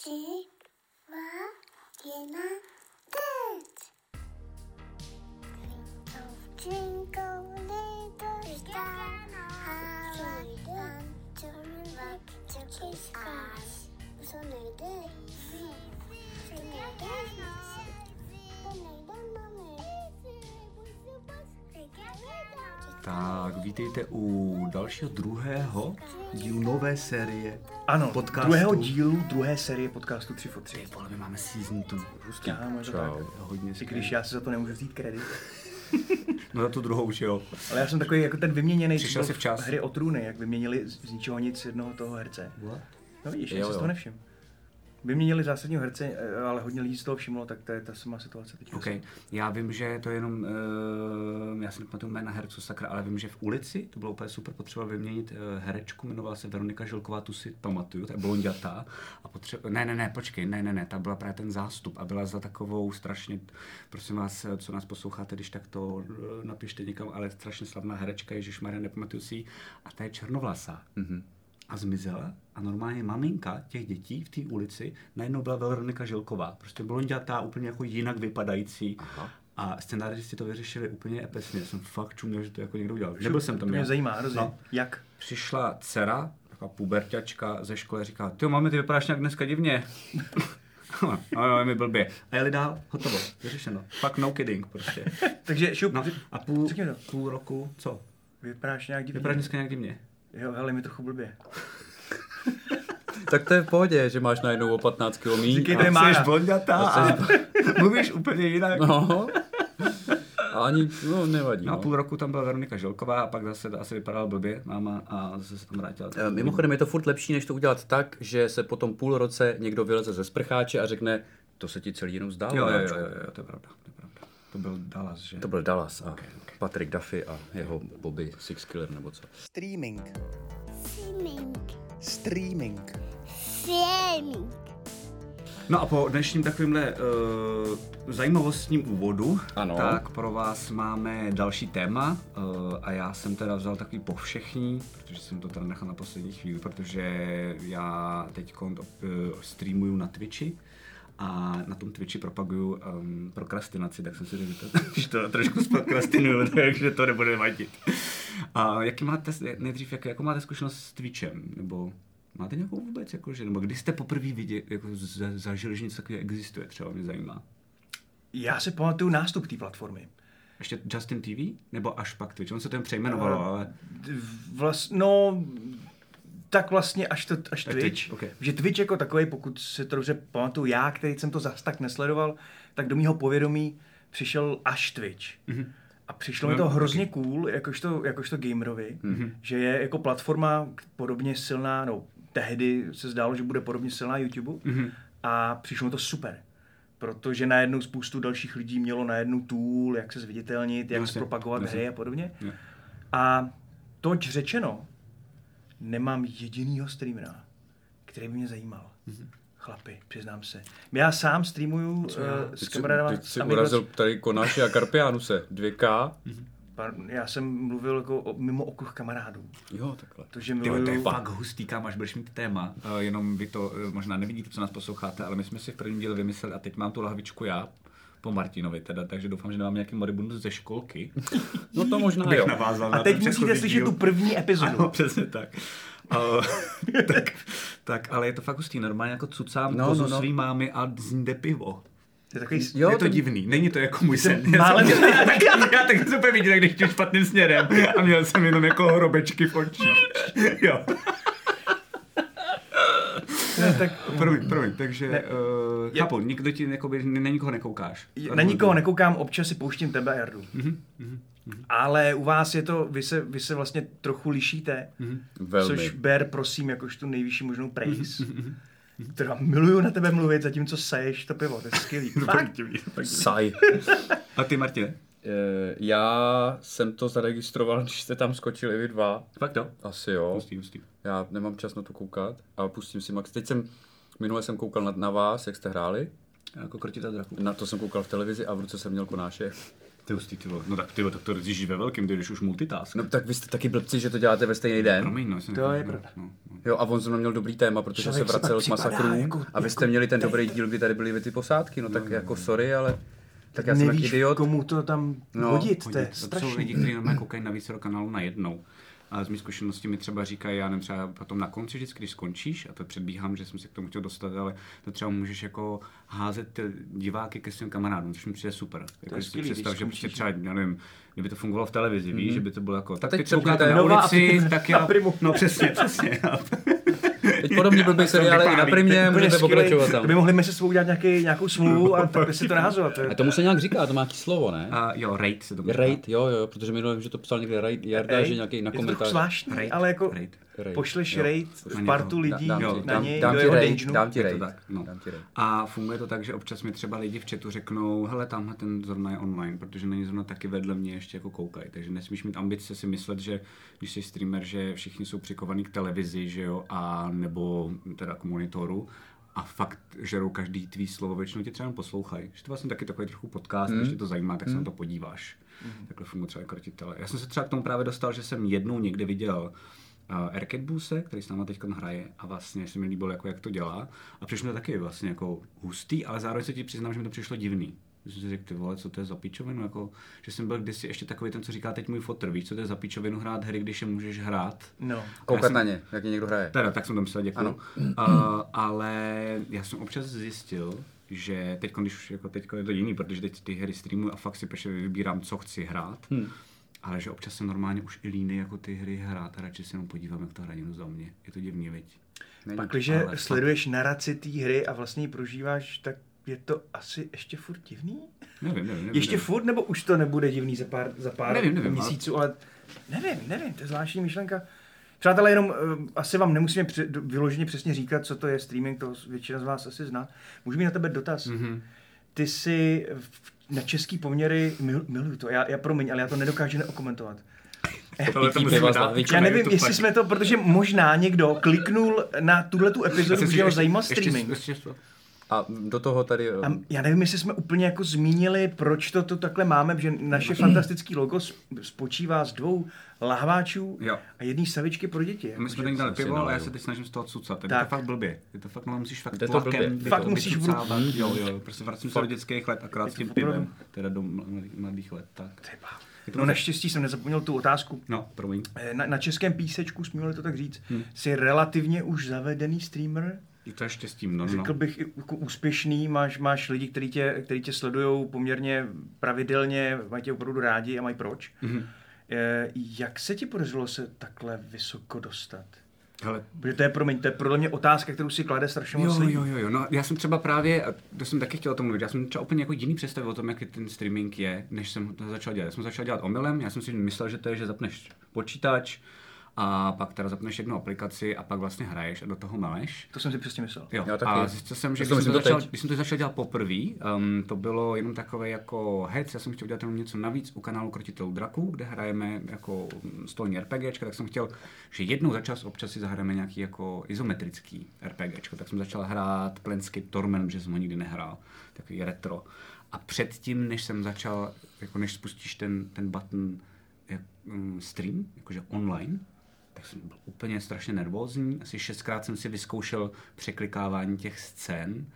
tři, dva, jedna, teď! Twinkle, little star, how I want to rock to kiss us. Co nejde? Co nejde? To nejde, mami. Tak, vítejte u dalšího druhého dílu nové série Ano, podcastu. druhého dílu, druhé série podcastu 3 for 3. Ty vole, my máme season 2. Hustý. Kámo, je to tak. Hodně I když já si za to nemůžu vzít kredit. No za tu druhou už jo. Ale já jsem takový jako ten vyměněný Přišel jsi včas. hry o trůny, jak vyměnili z ničeho nic jednoho toho herce. No vidíš, Jo, já si jo. to nevšiml. Vyměnili zásadního herce, eh, ale hodně lidí z toho všimlo, tak to je ta samá situace teď. OK, já vím, že to je jenom, uh, já si nepamatuju jména herců sakra, ale vím, že v ulici to bylo úplně super, potřeba vyměnit uh, herečku, jmenovala se Veronika Žilková, tu si pamatuju, ta je blondětá. A potřeba, ne, ne, ne, počkej, ne, ne, ne, ta byla právě ten zástup a byla za takovou strašně, prosím vás, co nás posloucháte, když tak to napište někam, ale strašně slavná herečka, Ježíš Maria, nepamatuju si ji, a ta je černovlasá. Mm-hmm. A zmizela a normálně maminka těch dětí v té ulici najednou byla Veronika Žilková. Prostě blondětá, úplně jako jinak vypadající. Aha. A scenáristi to vyřešili úplně epesně. Jsem fakt čuměl, že to jako někdo udělal. Nebyl jsem to tam mě já. zajímá, hrozně. No. Jak? Přišla dcera, taková puberťačka ze školy a říká, ty máme, ty vypadáš nějak dneska divně. no, je mi blbě. A jeli dál, hotovo, vyřešeno. Fakt no kidding prostě. Takže šup, No, a půl, to. půl roku, co? vypadáš nějak divně. Vypadáš dneska nějak divně. Jo, hele, mi trochu blbě. Tak to je v pohodě, že máš najednou o 15 kg míň. Říkej, a- to je Mára. Jsi blondětá a mluvíš úplně jinak. No. A ani, no nevadí. No a No. půl roku tam byla Veronika Želková a pak zase asi vypadala blbě máma a zase se tam vrátila. Eh, Mimochodem je to furt lepší, než to udělat tak, že se po tom půl roce někdo vyleze ze sprcháče a řekne, to se ti celý jenom zdálo. Jo, jo, jo, Náčku." jo, jo, to je pravda, to je pravda. To byl Dallas, že? To byl Dallas a Patrick Duffy a jeho Bobby Sixkiller nebo co. Streaming. Swimming. Streaming. Swimming. No a po dnešním takovýmhle uh, zajímavostním úvodu, Ano. tak pro vás máme další téma uh, a já jsem teda vzal takový povšechní, protože jsem to teda nechal na poslední chvíli, protože já teď uh, streamuju na Twitchi a na tom Twitchi propaguju um, prokrastinaci, tak jsem si řekl, že to, že to trošku zprokrastinuju, takže to nebude vadit. A jaký máte, nejdřív, jak, jakou máte zkušenost s Twitchem, nebo máte nějakou vůbec, jakože, nebo kdy jste poprvé viděli, jako za, zažili, že něco takového existuje, třeba mě zajímá. Já si pamatuju nástup té platformy. Ještě Justin TV? Nebo až pak Twitch? On se to jen přejmenovalo, ale... Vlast, no, tak vlastně až, to, až Až Twitch. Twitch, ok. Že Twitch jako takový, pokud si to dobře pamatuju, já, který jsem to zas tak nesledoval, tak do mýho povědomí přišel až Twitch. Mm-hmm. A přišlo mi No, to hrozně cool, jakožto, jakožto gamerovi, mm-hmm. že je jako platforma podobně silná, no tehdy se zdálo, že bude podobně silná YouTube mm-hmm. a přišlo mi to super. Protože najednou spoustu dalších lidí mělo najednou tool, jak se zviditelnit, jak Jasně, zpropagovat jasně. hry a podobně. Jo. A toť řečeno, nemám jedinýho streamera, který by mě zajímal. Mm-hmm. Chlapi, přiznám se. Já sám streamuju uh, s Teď si, kamarádama. teď si a my urazil tady Konáše a Karpiánuse. 2K. Pardon, Já jsem mluvil jako o, mimo okruh kamarádů. Jo, takhle. Protože Ty, vole, to je miluju... fakt hustý, kam až budeš mít téma. Uh, jenom vy to uh, možná nevidíte, co nás posloucháte, ale my jsme si v prvním díle vymysleli a teď mám tu lahvičku já, po Martinovi teda, takže doufám, že nemám nějaký moribundus ze školky. No to možná jo. navázal A na teď ten musíte slyšet díl. tu první epizodu. Ano, přesně tak. Uh, tak. Tak, ale je to fakt hustý, normálně jako cucám No, kozu no, no, svý mámy a zde pivo. To je takový... Jo, je to to- divný, není to jako můj sen. Já málem- jsem, já, tak, já tak super viděl, když šel špatným směrem a měl jsem jenom jako hrobečky v očích. Jo. Ne, tak Promiň, promiň, takže Ne. uh, Je- chápu, nikdo ti, jakoby, na nikoho nekoukáš. na nikoho nekoukám, občas si pouštím tebe, Jardu. Mhm, Ale u vás je to, vy se, vy se vlastně trochu lišíte, Velmi. což ber, prosím, jakož tu nejvyšší možnou praise. Mhm, Teda miluju na tebe mluvit, zatímco seješ to pivo, to je skvělý. Fakt. Saj. A ty, Martine? Eh, Já jsem to zaregistroval, když jste tam skočili vy dva. Fakt to? Asi jo. Hustý, hustý. Já nemám čas na to koukat, ale pustím si Max. Teď jsem, minule jsem koukal na, na vás, jak jste hráli. Jako krotita draku. Na to jsem koukal v televizi a v ruce jsem měl konáše. Ty hustý, ty. No tak ty tak to řešíš ve velkém, ty jdeš už multitask. No tak vy jste taky blbci, že to děláte ve stejný den. Promiň, no, jsem To je no, pravda. no, no. Jo, a on zrovna měl dobrý téma, protože Člověk se vracel k masakrům jako- a vy jste měli ten dobrý díl, kdy tady byly ty posádky, no tak jako sorry, ale tak já jsem Nevíš, idiot. komu to tam No, hodit, to je To jsou strašný. lidi, kteří normálně koukají na více kanálů na jednou. A z mých zkušeností mi třeba říkají, já nevím, třeba potom na konci vždycky, když skončíš, a to předbíhám, že jsem se k tomu chtěl dostat, ale to třeba můžeš jako házet diváky ke svým kamarádům, což mi přijde super. Jako, si skvělý, představ, že prostě třeba, já nevím, kdyby to fungovalo v televizi, víš, že by to bylo jako, tak teď koukáte na ulici, tak já, no přesně, přesně. Teď podobně blbý seriály i na vypálí. primě, skvělej. pokračovat tam. To by mohli mezi sebou udělat nějaký, nějakou smlouvu a tak by si to nahazovat. A tomu se nějak říká, to má nějaký slovo, ne? A jo, rate se to. Rate, jo, jo, protože minule vím, že to psal někde Rate, Jarda, že nějaký na je to komentář. zvláštní, ale jako rate. Rate. pošleš Jo. Na v partu lidí dám, ti, na dám, něj dám do ti jeho dungeonu. dám ti rate. tak, no. Dám ti rate. A funguje to tak, že občas mi třeba lidi v chatu řeknou, hele, tamhle ten zrovna je online, protože není zrovna taky vedle mě ještě jako koukají. Takže nesmíš mít ambice si myslet, že když jsi streamer, že všichni jsou přikovaní k televizi, že jo, a nebo teda k monitoru a fakt žerou každý tvý slovo, většinou tě třeba poslouchají. Že to vlastně taky takový trochu podcast, když tě to zajímá, tak se na to podíváš. Takhle funguje třeba krotitele. Já jsem se třeba k tomu právě dostal, že jsem jednou někde viděl uh, Arcade Buse, který s náma teď hraje a vlastně se mi líbilo, jako, jak to dělá. A přišlo mi to taky vlastně jako hustý, ale zároveň se ti přiznám, že mi to přišlo divný. Že jsem si řekl, ty vole, co to je za pičovinu, jako, že jsem byl kdysi ještě takový ten, co říká teď můj fotr, víš, co to je za pičovinu hrát hry, když je můžeš hrát. No. Koukat jsem- na ně, jak je někdo hraje. Teda, tak jsem to myslel, děkuji. Uh, ale já jsem občas zjistil, že teď, když už jako teď je to jiný, protože teď ty hry streamuju a fakt si prostě vybírám, co chci hrát. Hmm. Ale že občas jsem normálně už i líný jako ty hry hrát a radši se jenom podívám, jak to hraje za mě. Je to divný, viď? Není. Pak, když ale sleduješ naraci té hry a vlastně ji prožíváš, tak je to asi ještě furt divný? Nevím, nevím, nevím. Ještě nevím. furt, nebo už to nebude divný za pár, za pár Nevím, nevím, měsíců, ale nevím, nevím, to je zvláštní myšlenka. Přátelé, jenom uh, asi vám nemusíme do- vyloženě přesně říkat, co to je streaming, to většina z vás asi zná. Můžu mít na tebe dotaz? Mhm. Mm-hmm. Ty jsi v- na český poměry, mil, miluju to, já, já promiň, ale já to nedokážu neokomentovat. Tohle to musíme dát. Já nevím, jestli jsme to, protože možná někdo kliknul na tuhle tu epizodu, že ho ještě- zajímal ještě- streaming. ještě- ještě- A do toho tady... A já nevím, jestli jsme úplně jako zmínili, proč to tu takhle máme, že naše fantastické logo spočívá z dvou lahváčů Jo. a jedné savičky pro děti. My jsme Jakože- tady dali pivo a já se teď snažím z toho cucat. Je Tak. to fakt blbě. Je to fakt, no, musíš fakt Je to tlakem Fakt musíš vycucávat. Jo, jo, prostě vracím se do dětských let, akorát Je s to tím pivem. Teda do mladých, mladých let, tak. Třeba. Je to No naštěstí jsem nezapomněl tu otázku. No, promiň. Eh, Na, na českém písečku, smíme to tak říct, Hmm. jsi relativně už zavedený streamer? I to je štěstím, no, no. Řekl bych jako úspěšný, máš, máš lidi, kteří tě, který tě sledují poměrně pravidelně, mají tě opravdu rádi a mají proč. Mhm. Eh, Jak se ti podařilo se takhle vysoko dostat? Hele, Protože to je, promiň, to je podle mě otázka, kterou si klade strašně moc Jo, jo, jo, jo, no já jsem třeba právě, a to jsem taky chtěl o tom mluvit, já jsem třeba úplně jako jiný představy o tom, jak ten streaming je, než jsem to začal dělat. Já jsem začal dělat omylem, já jsem si myslel, že to je, že zapneš počítač a pak teda zapneš jednu aplikaci a pak vlastně hraješ a do toho meleš. To jsem si přesně myslel. Jo, Já taky. a zjistil jsem, že Já když to jsem, to to začal, když jsem to začal dělat poprvé, um, to bylo jenom takové jako hec, já jsem chtěl dělat jenom něco navíc u kanálu Krotitelů draků, kde hrajeme jako stolní RPGčka, tak jsem chtěl, že jednou za čas občas si zahrajeme nějaký jako izometrický RPGčko, tak jsem začal hrát Planescape Torment, protože jsem ho nikdy nehrál, takový retro. A předtím, než jsem začal, jako než spustíš ten, ten button um, stream, jakože online, tak jsem byl úplně strašně nervózní. Asi šestkrát jsem si vyzkoušel překlikávání těch scén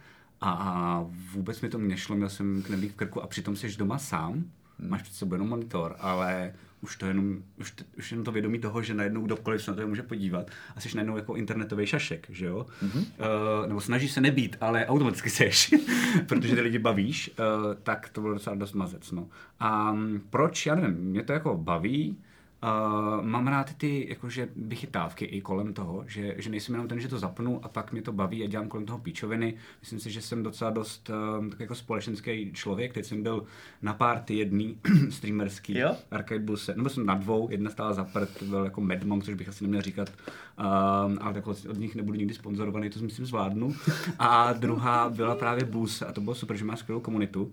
a, a vůbec mi to nešlo, měl jsem knedlík v krku a přitom jsi doma sám, máš před sebou jenom monitor, ale už to jenom, už, t- už jenom to vědomí toho, že najednou kdokoliv se na to může podívat a jsi najednou jako internetový šašek, že jo? Mm-hmm. Uh, nebo snažíš se nebýt, ale automaticky seš, protože ty lidi bavíš, uh, tak to bylo docela dost mazec, no. A um, proč, já nevím, mě to jako baví, Uh, mám rád ty jakože vychytávky i kolem toho, že, že nejsem jenom ten, že to zapnu a pak mě to baví a dělám kolem toho píčoviny. Myslím si, že jsem docela dost uh, tak jako společenský člověk. Teď jsem byl na party jedný streamerský Jo? arcade buse. Nebo jsem na dvou, jedna stála za prd, to byl jako Mad Monk, což bych asi neměl říkat, um, ale tak od nich nebudu nikdy sponzorovaný, to si myslím zvládnu. A druhá byla právě Buse a to bylo super, že má skvělou komunitu.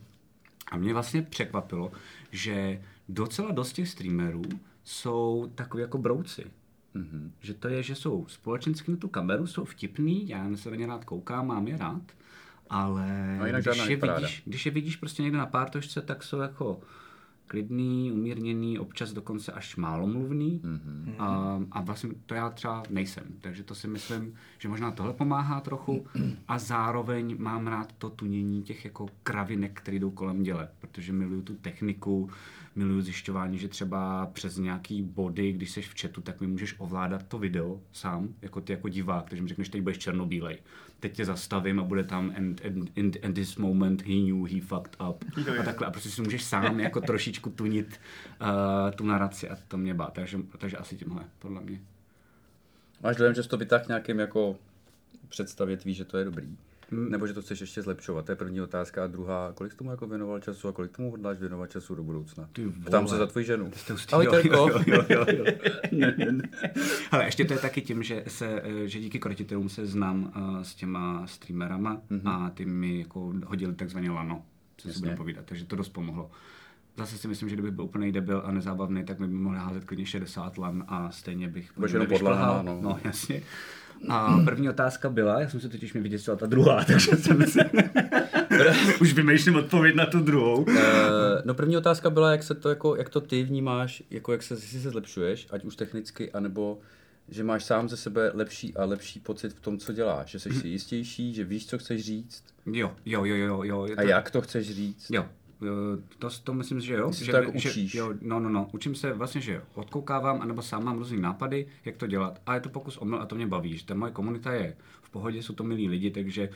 A mě vlastně překvapilo, že docela dost těch streamerů jsou takový jako brouci. Mm-hmm. Že to je, že jsou společensky na tu kameru, jsou vtipný, já se na ně rád koukám, mám je rád, ale No jinak když, je vidíš, když je vidíš prostě někde na pártošce, tak jsou jako klidný, umírněný, občas dokonce až málo mluvný. Mm-hmm. A, a vlastně to já třeba nejsem. Takže to si myslím, že možná tohle pomáhá trochu. A zároveň mám rád to tunění těch jako kravinek, které jdou kolem děle, protože miluju tu techniku, miluju zjišťování, že třeba přes nějaký body, když jsi v chatu, tak mi můžeš ovládat to video sám, jako ty jako divák, takže mi řekneš, teď budeš černobílej. Teď tě zastavím a bude tam and, and, and, and this moment he knew he fucked up. A takhle. A prostě si můžeš sám jako trošičku tunit uh, tu naraci a to mě bá. Takže, takže asi tímhle, podle mě. Máš dojem, že to vytáhl nějakým jako představě tvý, že to je dobrý? Nebo že to chceš ještě zlepšovat? To je první otázka. A druhá, kolik jsi tomu jako věnoval času a kolik tomu hodláš věnovat času do budoucna? Ty vole. Ptám se za tvoji ženu. Ahoj, jo, jo, jo, jo. Ale ještě to je taky tím, že, se, eh, že díky korotitelům se znám uh, s těma streamerama mm-hmm. a ty mi jako hodili takzvaně lano, co si Jasně. budeme povídat, takže to dost pomohlo. Zase si myslím, že kdyby byl úplný debil a nezábavný, tak by mi mohl házet klidně 60 lan a stejně bych nevyšplhal. lanama, no. no. jasně. A první otázka byla, já jsem se totiž mi vyděsila ta druhá, takže jsem se... Už vymýšlím odpověď na tu druhou. Eh, no první otázka byla, jak se to jako, jak to ty vnímáš, jako jak se, jestli se zlepšuješ, ať už technicky, anebo že máš sám ze sebe lepší a lepší pocit v tom, co děláš, že jsi si jistější, že víš, co chceš říct Jo, jo, jo, jo, jo. je a to- jak to chceš říct. Jo, to, to myslím, že jo. Že, to jako že, učíš. Jo, no, no, no, učím se vlastně, že odkoukávám, anebo sám mám různý nápady, jak to dělat. A je to pokus omyl a to mě baví, že ta moje komunita je v pohodě, jsou to milí lidi, takže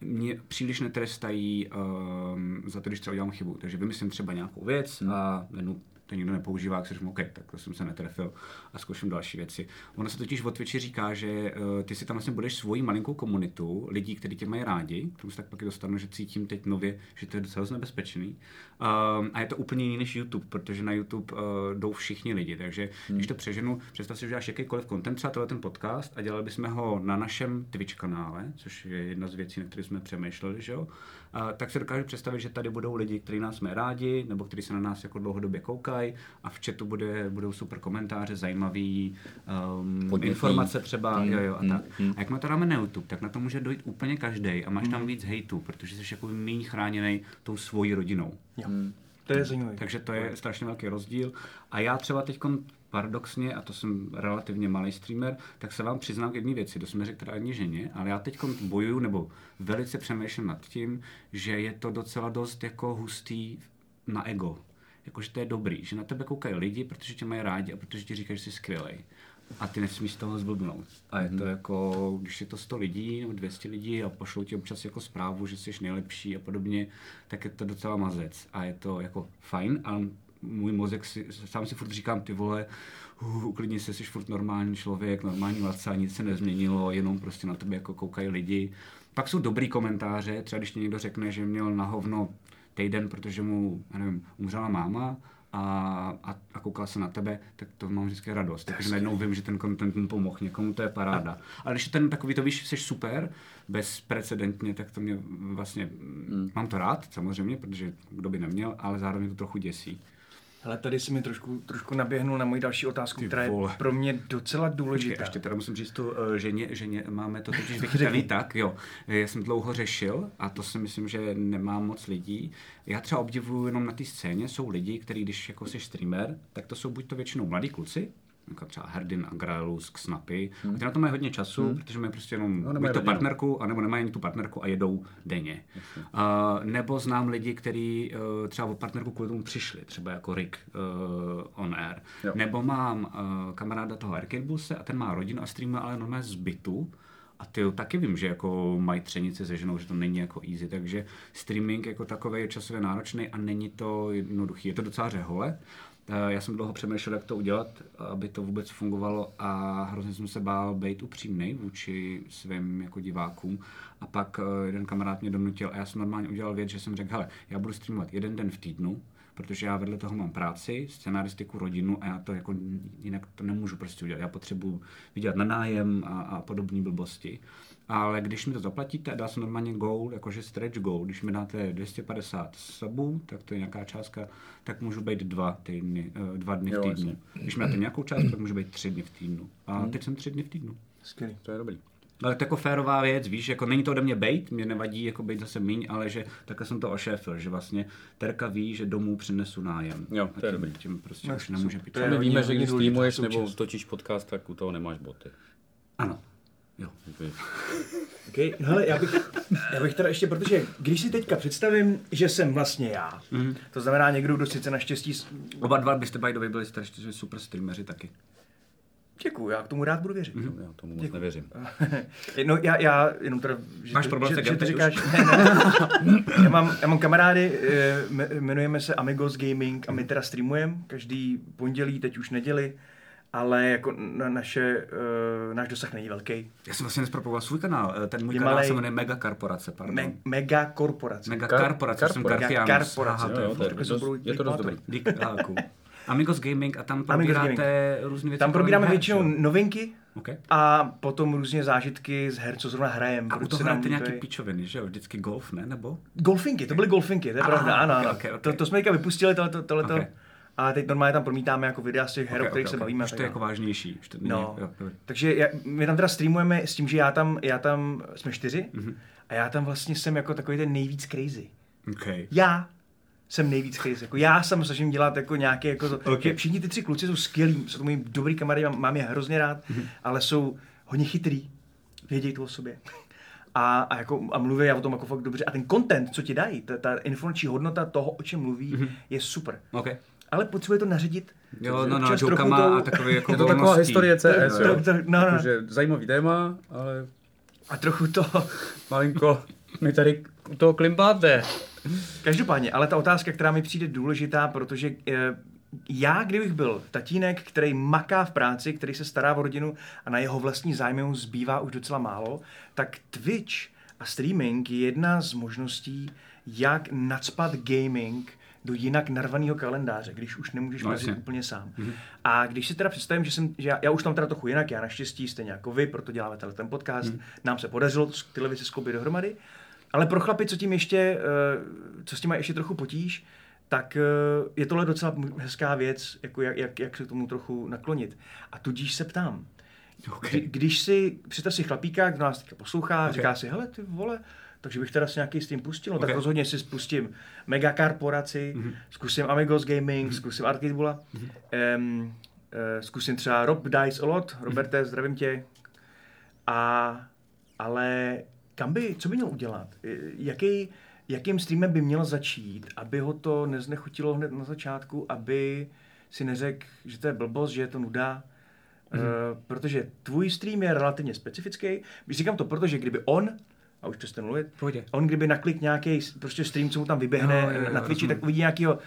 mě příliš netrestají um, za to, když třeba udělám chybu. Takže vymyslím třeba nějakou věc Hmm. a jednu to nikdo nepoužívá, tak si řeknu, OK, tak to jsem se netrefil a zkouším další věci. Ono se totiž o Twitchi říká, že uh, ty si tam vlastně budeš svoji malinkou komunitu lidí, kteří tě mají rádi, k tomu se tak pak i dostanu, že cítím teď nově, že to je docela nebezpečný. Um, a je to úplně jiný než YouTube, protože na YouTube uh, jdou všichni lidi, takže hmm. když to přeženu, představ si, že děláš jakýkoliv content, třeba tohle ten podcast a dělali bychom ho na našem Twitch kanále, což je jedna z věcí, na které jsme přemýšleli, že jo? A, tak si dokážu představit, že tady budou lidi, kteří nás jsme rádi, nebo kteří se na nás jako dlouhodobě koukají a v chatu bude, budou super komentáře, zajímavý um, informace třeba, Mm, jo, jo, a mm, tak. mm. A jak my to dáme na YouTube, tak na to může dojít úplně každý a máš tam víc hejtu, protože jsi jako méně chráněný tou svojí rodinou. Jo. To je zajímavé. Takže to je strašně velký rozdíl. A já třeba teď paradoxně, a to jsem relativně malý streamer, tak se vám přiznám k jedné věci, to jsem neřekl teda ani ženě, ale já teď bojuju nebo velice přemýšlím nad tím, že je to docela dost jako hustý na ego. Jakože to je dobrý, že na tebe koukají lidi, protože tě mají rádi a protože ti říkají, že jsi skvělej. A ty nesmíš z toho zblbnout. A je to jako, když je to 100 lidí nebo 200 lidí a pošlou ti občas jako zprávu, že jsi nejlepší a podobně, tak je to docela mazec. A je to jako fajn, ale můj mozek si, sám si furt říkám, ty vole, uh, uklidni se, jsi furt normální člověk, normální laca, nic se nezměnilo, jenom prostě na tebe jako koukají lidi. Pak jsou dobrý komentáře, třeba když někdo řekne, že měl na hovno týden, protože mu, já nevím, umřela máma, a, a, a koukal se na tebe, tak to mám vždycky radost. Takže najednou vím, že ten content mu pomohl někomu, to je paráda. Ale když je ten takový, to víš, jsi super, bezprecedentně, tak to mě vlastně, mm. mám to rád, samozřejmě, protože kdo by neměl, ale zároveň to trochu děsí. Ale tady si mi trošku, trošku naběhnul na moji další otázku, Ty která je vole. pro mě docela Počkej, důležitá. ještě teda musím říct tu eh, ženě, ženě máme to totiž vychytaný tak, jo. Já jsem dlouho řešil a to si myslím, že nemá moc lidí. Já třeba obdivuju jenom na té scéně, jsou lidi, kteří když jako jsi streamer, tak to jsou buď to většinou mladí kluci, jako třeba Herdin, Agraelus, Snapy. Hmm. A ty na to mají hodně času, hmm. protože mají prostě jenom No, buď to partnerku, anebo nemají tu partnerku a jedou denně. Uh, nebo znám lidi, kteří uh, třeba o partnerku kvůli tomu přišli, třeba jako Rick uh, on air. Jo. Nebo mám uh, kamaráda toho Arcade a ten má rodinu a streamuje ale normálně z bytu. A ty taky vím, že jako mají třenice se ženou, že to není jako easy, takže streaming jako takový je časově náročný a není to jednoduchý. Je to docela řehole. Eh, Já jsem dlouho přemýšlel, jak to udělat, aby to vůbec fungovalo a hrozně jsem se bál být upřímný vůči svým jako divákům. A pak eh, jeden kamarád mě donutil a já jsem normálně udělal věc, že jsem řekl, hele, já budu streamovat jeden den v týdnu, protože já vedle toho mám práci, scenaristiku, rodinu a já to jako jinak to nemůžu prostě udělat. Já potřebuji vydělat na nájem a, a podobné blbosti. Ale když mi to zaplatíte a dá se normálně goal, jakože stretch goal, když mi dáte 250 subů, tak to je nějaká částka, tak můžu být dva, týdny, eh, dva dny v Jo, týdnu. jasně. Když mi dáte nějakou částku, tak můžu být tři dny v týdnu. A teď jsem tři dny v týdnu. Skvělý. To je dobrý. Ale to jako férová věc, víš, jako není to ode mě bejt, mě nevadí jako bejt zase míň, ale že takhle jsem to ošéfil, že vlastně Terka ví, že domů přinesu nájem. Jo, to je tím, dobrý. Tím prostě No, už nemůže je My víme, že když streamuješ nebo točíš podcast, tak u toho nemáš boty. Ano. Jo. Okay. No hele, já bych, já bych teda ještě, protože když si teďka představím, že jsem vlastně já, mm. to znamená někdo, kdo sice naštěstí... Oba dva byste by the way byli strašně super streameři taky. Děkuju, já k tomu rád budu věřit. Mm. Já tomu moc nevěřím. No já, já jenom teda... Že Máš problém že, že to říkáš, ne, ne. já, mám, já mám kamarády, eh, jme- jmenujeme se Amigos Gaming a my teda streamujeme každý pondělí, teď už neděli, ale jako na, naše, uh, náš dosah není velký. Já jsem vlastně nespropoval svůj kanál. Eh, Ten můj Je kanál malej. se jmenuje Mega Korporace, pardon. Me, mega korporace. Mega Kar- Korporace, jsem Korporace. Kartianus. Korporace. Aha, Jo, to je jo, to je, je to dost dobrý. Dík. Amigos Gaming a tam probíráte různé věci. Tam probíráme her, většinou jo? novinky Okay. a potom různě zážitky z her, co zrovna hrajem. A u toho hrajete nějaký líbí. pičoviny, že jo? Vždycky golf, ne? Nebo? Golfinky, to byly golfinky, to je pravda, ano, ano. To, to jsme teďka vypustili, tohleto, tohleto. Ok. A teď normálně tam promítáme jako videa z těch her, o kterých se bavíme. a Už to je jako vážnější. Už to není, No, jo, dobrý. takže já, my tam teda streamujeme s tím, že já tam, já tam jsme čtyři Mhm. a já tam vlastně jsem jako takový ten nejvíc crazy. Okay. Já jsem nejvíc crazy. Jako já jsem snažím dělat jako nějaké, jako to, Ok. že všichni ty tři kluci jsou skvělí, jsou to moji dobrý kamarádi, mám, mám je hrozně rád, Mhm. ale jsou hodně chytrý, vědějí to o sobě. A, a, jako, a mluví o tom jako fakt dobře. A ten content, co ti dají, ta, ta informační hodnota toho, o čem mluví, Mhm. je super. okay. Ale potřebuje to naředit. Jo, no, no, jokama tou- a takový jako Je to taková volností. historie CS, to- jo. to- no, no. Jakože zajímavý téma, ale A trochu to, malinko mi tady u toho klimpáte. Každopádně, ale ta otázka, která mi přijde důležitá, protože eh, já, kdybych byl tatínek, který maká v práci, který se stará o rodinu a na jeho vlastní zájmy mu zbývá už docela málo, tak Twitch a streaming je jedna z možností, jak nadspat gaming do jinak narvaného kalendáře, když už nemůžeš No, jasně. úplně sám. Mm-hmm. A když si teda představím, že, jsem, že já, já už tam teda trochu jinak, já naštěstí stejně jako vy, proto děláme tenhle ten podcast, mm. nám se podařilo tyhle věci skloubit dohromady, ale pro chlapy, co tím ještě, eh, co s tím mají ještě trochu potíž, tak eh, je tohle docela hezká věc, jako jak, jak, jak se k tomu trochu naklonit. A tudíž se ptám, Okay. kdy, když si, představ si chlapíka, kdo nás teďka poslouchá, Ok. okay. říká si, hele ty vole, takže bych teda si nějaký stream pustil, no Ok. tak rozhodně si spustím Mega Korporaci, Mhm. mm-hmm. zkusím Amigos Gaming, mm-hmm. zkusím Arcade mm-hmm. um, uh, zkusím třeba Rob Dice a lot, Roberte, zdravím tě. A, ale kam by, co by měl udělat? Eh, Jaký, jakým streamem by měl začít, aby ho to neznechutilo hned na začátku, aby si neřekl, že to je blbost, že je to nuda, mm-hmm. uh, protože tvůj stream je relativně specifický. Říkám to, protože kdyby on, a už přestanu mluvit, Pohodě. on kdyby naklik nějaký prostě stream, co mu tam vyběhne Jo, jo, jo, na Twitchi, rozumím. tak uvidí nějakýho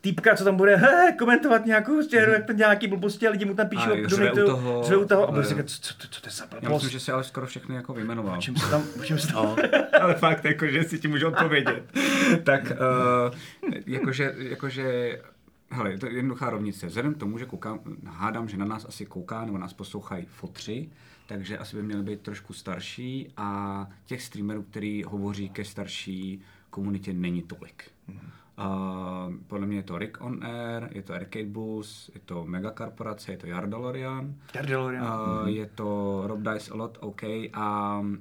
týpka, co tam bude he, komentovat nějakou stěru, jak to nějaký blbosti a lidi mu tam píšou, A řve u toho. řve u toho a bude říkat, co, co, co to je za Já blbost, myslím, že si ale skoro všechny jako vyjmenoval. o čem se tam, o čem se tam, No, ale fakt, jako, že si ti můžu odpovědět. tak, uh, jakože, jakože, hele, to je jednoduchá rovnice. Vzhledem k tomu, že koukám, hádám, že na nás asi kouká, nebo nás poslouchají fotři, takže asi by měli být trošku starší a těch streamerů, který hovoří ke starší komunitě, není tolik. Uh, podle mě je to Rick on Air, je to Arcade Bus, je to Mega Korporace, je to Jardalorian. Dardelorian. Uh, je to Rob Dice a lot, OK, a,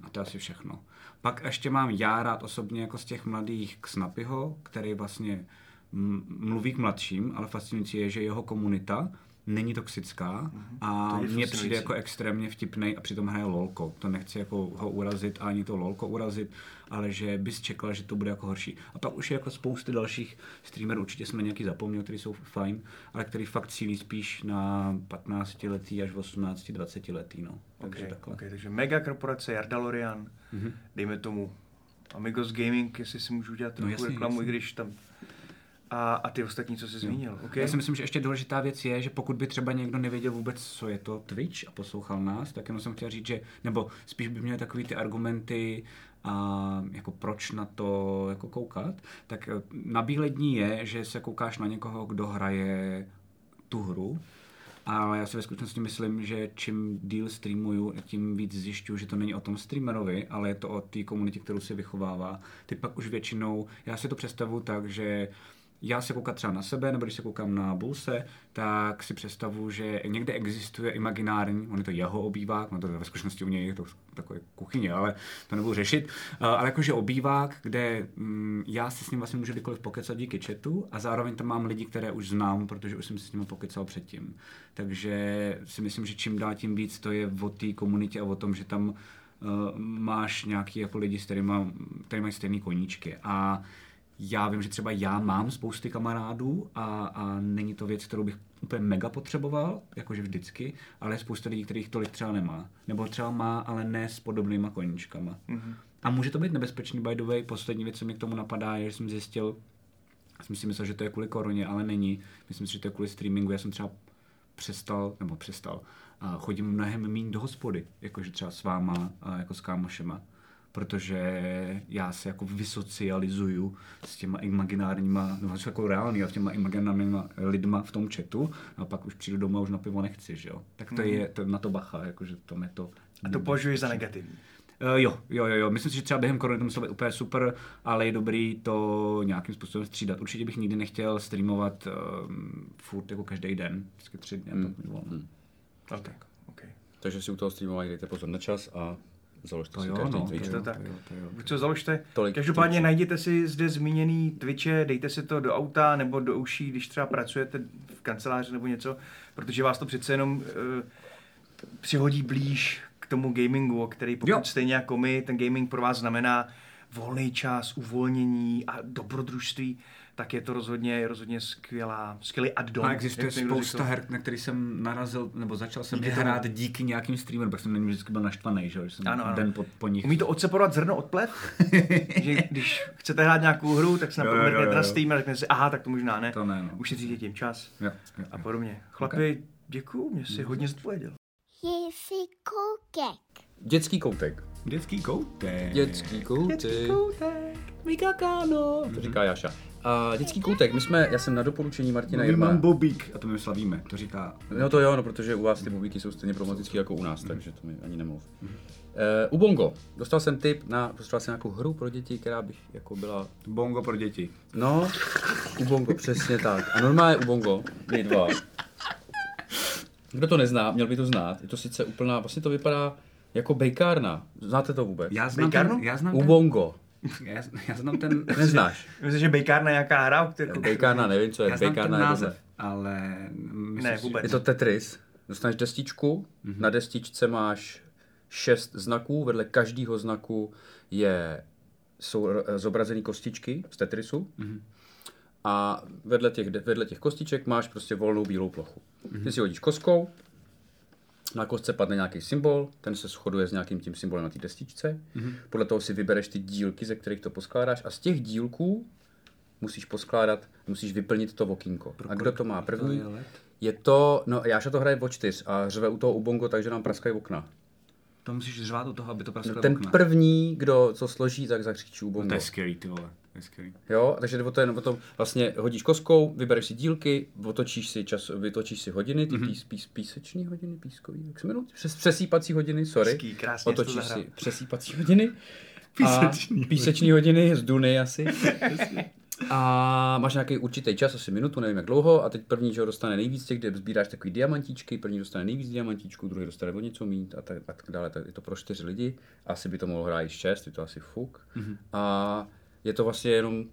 a to je asi všechno. Pak ještě mám já rád osobně jako z těch mladých Snapyho, který vlastně mluví k mladším, ale fascinující je, že jeho komunita není toxická a To mně přijde jako extrémně vtipnej a přitom hraje lolko. To nechci jako ho urazit ani to lolko urazit, ale že bys čekal, že to bude jako horší. A pak už je jako spousty dalších streamerů, určitě jsme nějaký zapomněl, který jsou fajn, ale který fakt cílí spíš na 15 letý až 18, 20 letý, no. Takže Okay, takhle. okay, takže Mega Korporace, Jardalorian, mm-hmm. dejme tomu Amigos Gaming, jestli si můžu udělat trochu Mhm. jasně, reklamu, jasně. i když tam... A, a ty ostatní, co jsi zmínil, okay? Já si myslím, že ještě důležitá věc je, že pokud by třeba někdo nevěděl vůbec, co je to Twitch a poslouchal nás, tak jenom jsem chtěl říct, že, nebo spíš by měl takový ty argumenty, a jako proč na to jako koukat, tak eh, nabílední je, že se koukáš na někoho, kdo hraje tu hru, ale já si ve skutečnosti myslím, že čím díl streamuju, tím víc zjišťuju, že to není o tom streamerovi, ale je to o té komunitě, kterou si vychovává. Ty pak už většinou, já si to představuji tak, že já se koukám třeba na sebe, nebo když se koukám na Bulse, tak si představu, že někde existuje imaginární, on je to jeho obývák, no to ve skutečnosti u něj je to takové kuchyně, ale to nebudu řešit, uh, ale jakože obývák, kde mm, já si s ním vlastně můžu kdykoliv pokecat díky chatu a zároveň tam mám lidi, které už znám, protože už jsem si s nimi pokecal předtím. Takže si myslím, že čím dál tím víc to je o té komunitě a o tom, že tam uh, máš nějaký jako lidi, s kterými, který mají stejné koníčky. A já vím, že třeba já mám spousty kamarádů a, a není to věc, kterou bych úplně mega potřeboval, jakože vždycky, ale je spousta lidí, kterých tolik třeba nemá. Nebo třeba má, ale ne s podobnýma koníčkama. Mm-hmm. A může to být nebezpečný, by the way. Poslední věc, co mě k tomu napadá, je, že jsem zjistil, jsem si myslel, že to je kvůli koroně, ale není. Myslím si, že to je kvůli streamingu. Já jsem třeba přestal, nebo přestal, a chodím mnohem méně do hospody, jakože třeba s váma, a jako s kámošema protože já se jako vysocializuju s těma imaginárníma, no jako reálně, s těma imaginárníma lidma v tom chatu a pak už přijdu domů a už na pivo nechci, že jo. Tak to mm. je to, na to bacha, jakože to mě to... A to považuješ za negativní? Uh, jo, jo, jo, jo. Myslím si, že třeba během korony to muselo být úplně super, ale je dobrý to nějakým způsobem střídat. Určitě bych nikdy nechtěl streamovat um, furt jako každý den, vždycky tři dny. Mm. To mm. Tak, okay. Takže si u toho streamování dejte pozor na čas a Založte to si jo, každý no, Twitch. to, tak. Co založte? Tolik Každopádně Twitchů. najděte si zde zmíněný Twitche, dejte si to do auta nebo do uší, když třeba pracujete v kanceláři nebo něco, protože vás to přece jenom uh, přihodí blíž k tomu gamingu, o který pokud Jo. stejně jako my, ten gaming pro vás znamená volný čas, uvolnění a dobrodružství, tak je to rozhodně, rozhodně skvělá, skvělý add-on. A existuje spousta her, na který jsem narazil, nebo začal jsem je hrát díky nějakým streamerům, pak jsem na vždycky byl naštvaný, že, jo, že jsem Ano, ano. den po, po nich. Umí to odseparovat zrno od plev? že když chcete hrát nějakou hru, tak se jo, na. Steam a řeknete si, aha, tak to možná ne. To ne, no. Ušetříte tím čas Jo, jo, a podobně. Chlapi, děkuju, mě si hodně zodpověděl. Je jsi koukek. Dětský koutek. Dětský koutek. Dětský koutek. Vykakáno. To říká Jaša. A dětský koutek, my jsme, já jsem na doporučení Martina My Jirma. mám bobík a to my slavíme, to říká. No to jo, no, protože u vás ty bubíky jsou stejně problematické jako u nás, takže to mi ani nemluv. Uh, u Bongo, dostal jsem tip na, dostal jsem nějakou hru pro děti, která bych jako byla, Bongo pro děti. no, u Bongo, přesně tak. A normálně u Bongo, my dva. Kdo to nezná, měl by to znát. Je to sice úplná, vlastně to vypadá jako bejkárna. Znáte to vůbec? Já znám Bejkárnu? ten, já znám U ten, Bongo. Já, já znám ten, Neznáš. Myslím, že bejkárna je nějaká hra, o kterou... Bejkárna, nevím, co je. já znám ten Bejkárna je název, tohle. ale myslím Ne, vůbec. Je to Tetris. Dostaneš destičku, Mhm. na destičce máš šest znaků, vedle každého znaku je, jsou zobrazené kostičky z Tetrisu. Mhm. A vedle těch, vedle těch kostiček máš prostě volnou bílou plochu. Mhm. Ty si hodíš kostkou, na kostce padne nějaký symbol, ten se shoduje s nějakým tím symbolem na té destičce. Mhm. Podle toho si vybereš ty dílky, ze kterých to poskládáš a z těch dílků musíš poskládat, musíš vyplnit to okýnko. A kdo to má první? je to, no Jáša to hraje o čtyř a řve u toho u bongo, takže nám praskají okna. To musíš řvát u toho, aby to prasklo Ten okna. první, kdo to složí, tak zakřičí u No, to je skvělý, ty vole. To. Jo, takže o to je o tom, vlastně hodíš koskou, vybereš si dílky, otočíš si čas, vytočíš si hodiny, ty pís, pís, píseční hodiny, pískový, jak se jmenují? Přes, přesýpací hodiny, sorry. Hezký, krásně to Otočíš si přesýpací hodiny. Píseční a píseční hodiny z Duny asi. A máš nějaký určitý čas, asi minutu, nevím jak dlouho, a teď první, že ho dostane nejvíc těch, kde sbíráš takový diamantíčky, první dostane nejvíc diamantíčků, druhý dostane o něco mít a tak, a tak dále. Tak je to pro čtyři lidi, asi by to mohlo hrát i šest, je to asi fuk. Mm-hmm. A je to vlastně jenom,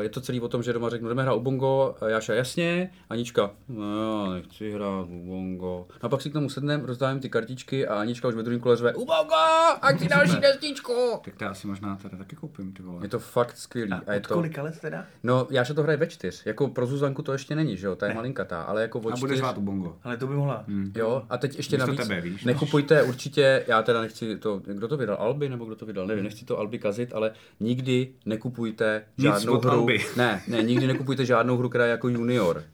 je to celý o tom, že doma řeknu, jdeme hrát u bongo, a Jáša jasně, Anička, no já nechci hrát u bongo. No a pak si k tomu sedneme, rozdávám ty kartičky a Anička už ve druhém kole řve, u bongo, ať si další destičku. Tak to já si možná teda taky koupím, ty vole. Je to fakt skvělý. A, je Od to, kolika let teda? No, Jáša to hraje ve čtyř. Jako pro Zuzanku to ještě není, že jo? Ta je malinkatá, ale jako o A budeš u bongo. Ale to by mohla. Jo, a teď ještě Místo navíc, tebe, víš, nekupujte určitě, já teda nechci to, kdo to vydal, Alby, nebo kdo to vydal, nevím, nechci to Alby kazit, ale nikdy nekupujte žádnou od hru, ne, ne, nikdy nekupujte žádnou hru, která je jako junior,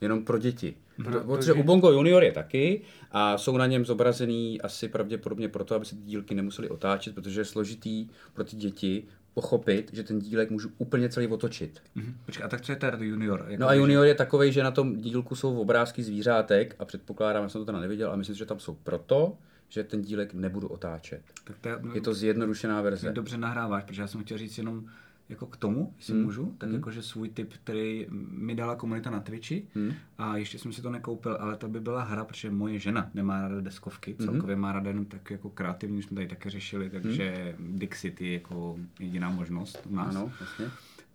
jenom pro děti. Protože- Protože u Bongo Junior je taky a jsou na něm zobrazený asi pravděpodobně proto, aby se ty dílky nemuseli otáčet, protože je složitý pro ty děti pochopit, že ten dílek můžu úplně celý otočit. Mhm. Počkej, a tak co je teda junior? Jako, No a že- junior je takový, že na tom dílku jsou obrázky zvířátek a předpokládám, já jsem to teda neviděl, ale myslím, že tam jsou proto, že ten dílek nebudu otáčet. Tak to je, Je to zjednodušená verze. dobře nahráváš, protože já jsem chtěl říct jenom, jako k tomu, jestli Hmm. můžu, tak jakože svůj tip, který mi dala komunita na Twitchi Hmm. a ještě jsem si to nekoupil, ale to by byla hra, protože moje žena nemá ráda deskovky, Hmm. celkově má ráda jenom tak jako kreativní, už jsme tady také řešili, takže Dixit je jako jediná možnost u nás. Ano, jasně.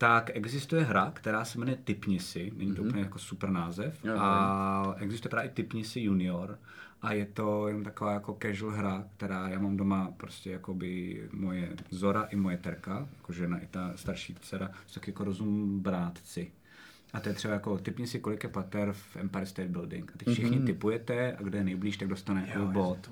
Tak existuje hra, která se jmenuje Typni si, není to úplně jako super název, Jo, a existuje právě i Typni si junior. A je to jen taková jako casual hra, která já mám doma prostě jakoby moje Zora i moje Terka, jako žena i ta starší dcera, jsou taky jako rozum brátci. A to je třeba jako, typni si, kolik je pater v Empire State Building. A teď všichni typujete a kdo je nejblíž, tak dostane Jo, bod.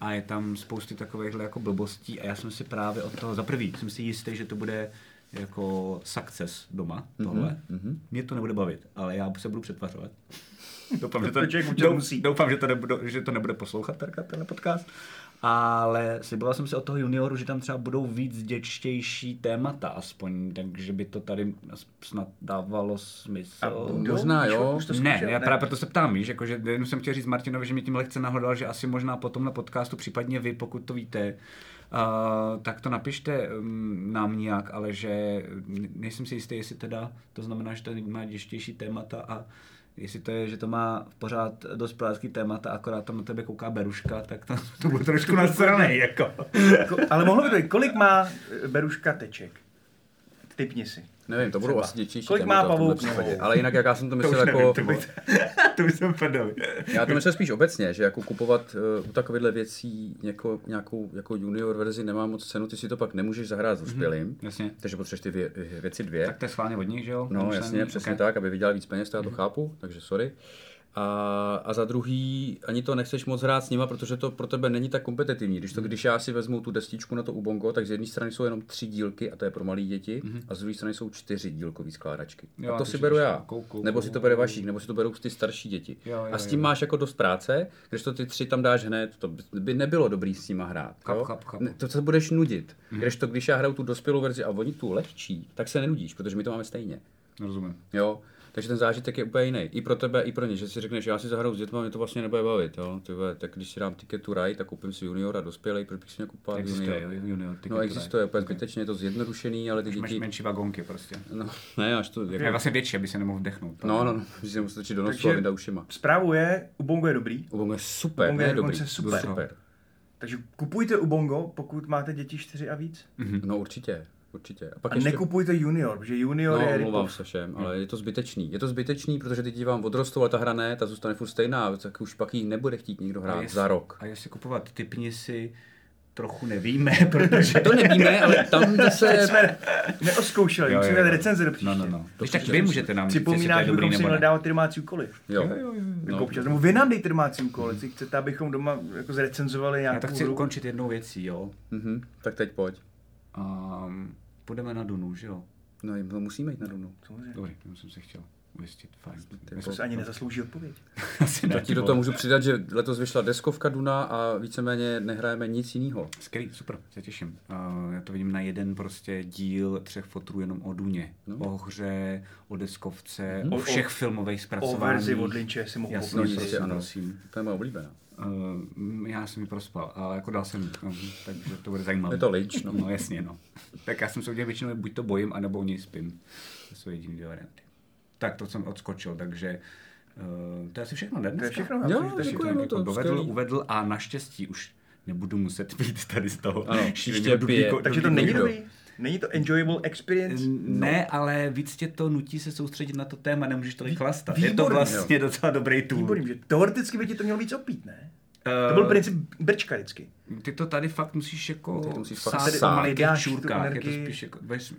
A je tam spousty takovýchhle jako blbostí a já jsem si právě od toho, za prvý, jsem si jistý, že to bude jako success doma, tohle. Mm-hmm. Mě to nebude bavit, ale já se budu přetvařovat. doufám, že to, douf- musí. doufám, že to, nebude, že to nebude poslouchat Terka, tenhle podcast. Ale sliboval jsem si od toho junioru, že tam třeba budou víc děčtější témata aspoň, takže by to tady snad dávalo smysl. A budou? Možná, jo. už to Ne, zkoušel? já právě proto se ptám, víš, jakože jenom jsem chtěl říct Martinovi, že mě tím lehce nahledal, že asi možná po tomhle podcastu, případně vy, pokud to víte, tak to napište um, nám nějak, ale že nejsem si jistý, jestli teda to znamená, že to má děštější témata a jestli to je, že to má pořád dost prácký témata, akorát tam na tebe kouká Beruška, tak to, to bude trošku nasranej, jako. Ko- Ale mohlo by to být, kolik má Beruška teček? Typni si. Nevím, to budou Třeba. asi děčtější Kolik má pavouk? Ale jinak, jak já jsem to To myslel už jako... nevím, to, by, to by jsem prdel. Já to myslím spíš obecně, že jako kupovat uh, u takovýchhle věcí jako, nějakou jako junior verzi nemá moc cenu, ty si to pak nemůžeš zahrát s dospělým, Jasně. takže potřebuješ ty vě, věci dvě. Tak to je schválně od nich, že jo? No jasně, přesně Ok. tak, aby vydělal víc peněz, to já to chápu, takže sorry. A, a za druhý, ani to nechceš moc hrát s nima, protože to pro tebe není tak kompetitivní. Když, to, když já si vezmu tu destičku na to Ubongo, tak z jedné strany jsou jenom tři dílky, a to je pro malé děti, a z druhé strany jsou čtyři dílkové skládačky. Jo, a to si beru já. kou, kou, Nebo si to bere Vašík, nebo si to berou ty starší děti. Jo, jo, a s tím jo. máš jako dost práce, když to ty tři tam dáš hned, to by nebylo dobrý s nima hrát. Chápu, chápu. Ne, To se budeš nudit. Když to, když já hraju tu dospělou verzi a oni tu lehčí, tak se nenudíš, protože my to máme stejně. Rozumím. Jo, takže ten zážitek je úplně jiný. I pro tebe, i pro ně, že si řekneš, já si zahraju s dětmi, mě to vlastně nebude bavit. Jo? Ty vole, tak když si dám Ticket to Ride, tak koupím si junior a dospělej, proč bych si měl kupovat Existuje, junior. junior. No existuje, úplně zbytečně, je to zjednodušený, ale ty Máš děti... menší vagonky prostě. No, ne, až to... Je Jako... vlastně větší, aby se nemohl vdechnout. No, no, no, že si strčit do nosu Takže- a vydat ušima. Zprávou je, Ubongo je dobrý, Ubongo je super, Ubongo je ne dobrý. super. super. takže kupujte Ubongo, pokud máte děti 4 a víc. No určitě, určitě. A pak A ještě... nekupujte Junior, protože Junior No, je rip-off. se všem, ale je to zbytečný. Je to zbytečný, protože ty vám odrostou, ale ta hra ne, ta zůstane furt stejná, tak už pak ji nebude chtít nikdo hrát za rok. A jestli kupovat typni si, trochu nevíme, protože... To nevíme, ale tam zase... jsme neoskoušeli, Jo, musíme jo, dát jo. recenze do příště. No, no, no. Když tak vy můžete nám jestli je že bychom si měli dávat ty domácí úkoly. Jo. Jako No. občas, nebo vy nám dejte domácí úkoly, jestli chcete, abychom doma jako zrecenzovali Já nějakou to chci hru. ukončit jednou věcí, jo. Mhm, tak teď pojď. Um, půjdeme na Dunu, že jo? No, no musíme jít na Dunu. Samozřejmě. Dobrý, jenom jsem se chtěl ujistit, fajn. To se ani nezaslouží odpověď. Asi ne, Tak ti do toho můžu přidat, že letos vyšla deskovka Duna a víceméně nehrajeme nic jiného. Skvělý, super, se těším. Uh, já to vidím na jeden prostě díl třech fotrů jenom o Duně. No. O hře, o deskovce, Mhm. o O- všech filmových O zpracováních. verzi od Lynče si mohu Jasně, prosím, ano. prosím. To je moje oblíbená. Uh, já jsem ji prospal, ale jako dal jsem, no, takže to bude zajímavé. Je to Lynch, no. No jasně, no. Tak já jsem se udělal většinou, buď to bojím, anebo o něj spím. To jsou jediné dvě varianty. Tak to jsem odskočil, takže uh, to je asi všechno, ne? To je dneska? všechno. Jo, to Takže děkuji, to no, jako to dovedl, skvělý. uvedl a naštěstí už nebudu muset být tady z toho. Ano, dudlíko- Takže to není dobrý? Není to enjoyable experience? Ne, ale víc tě to nutí se soustředit na to téma, nemůžeš tolik chlastat. Je to vlastně docela dobrý tool. Výborný, že teoreticky by ti to mělo víc opít, ne? Eh, To byl princip Brčka vždycky. Ty to tady fakt musíš jako Ty to musíš fakt sát sát. o malých čůrkách. Je to spíš jako, veš,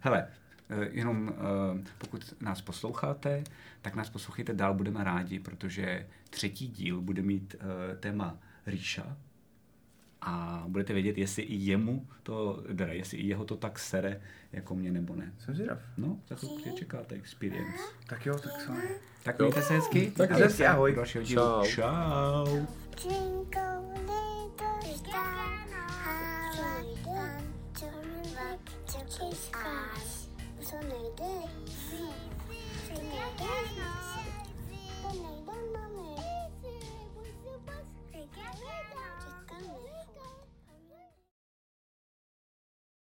hele, eh, jenom eh, pokud nás posloucháte, tak nás poslouchejte dál, budeme rádi, protože třetí díl bude mít eh, téma Ríša a budete vědět, jestli i jemu to, teda jestli i jeho to tak sere, jako mě nebo ne. Jsem zvědav. No, tak to určitě čekáte, experience. Tak jo, tak sami. Tak mějte se hezky. Tak se hezky, ahoj. Dalšího dílu. Čau. Čau.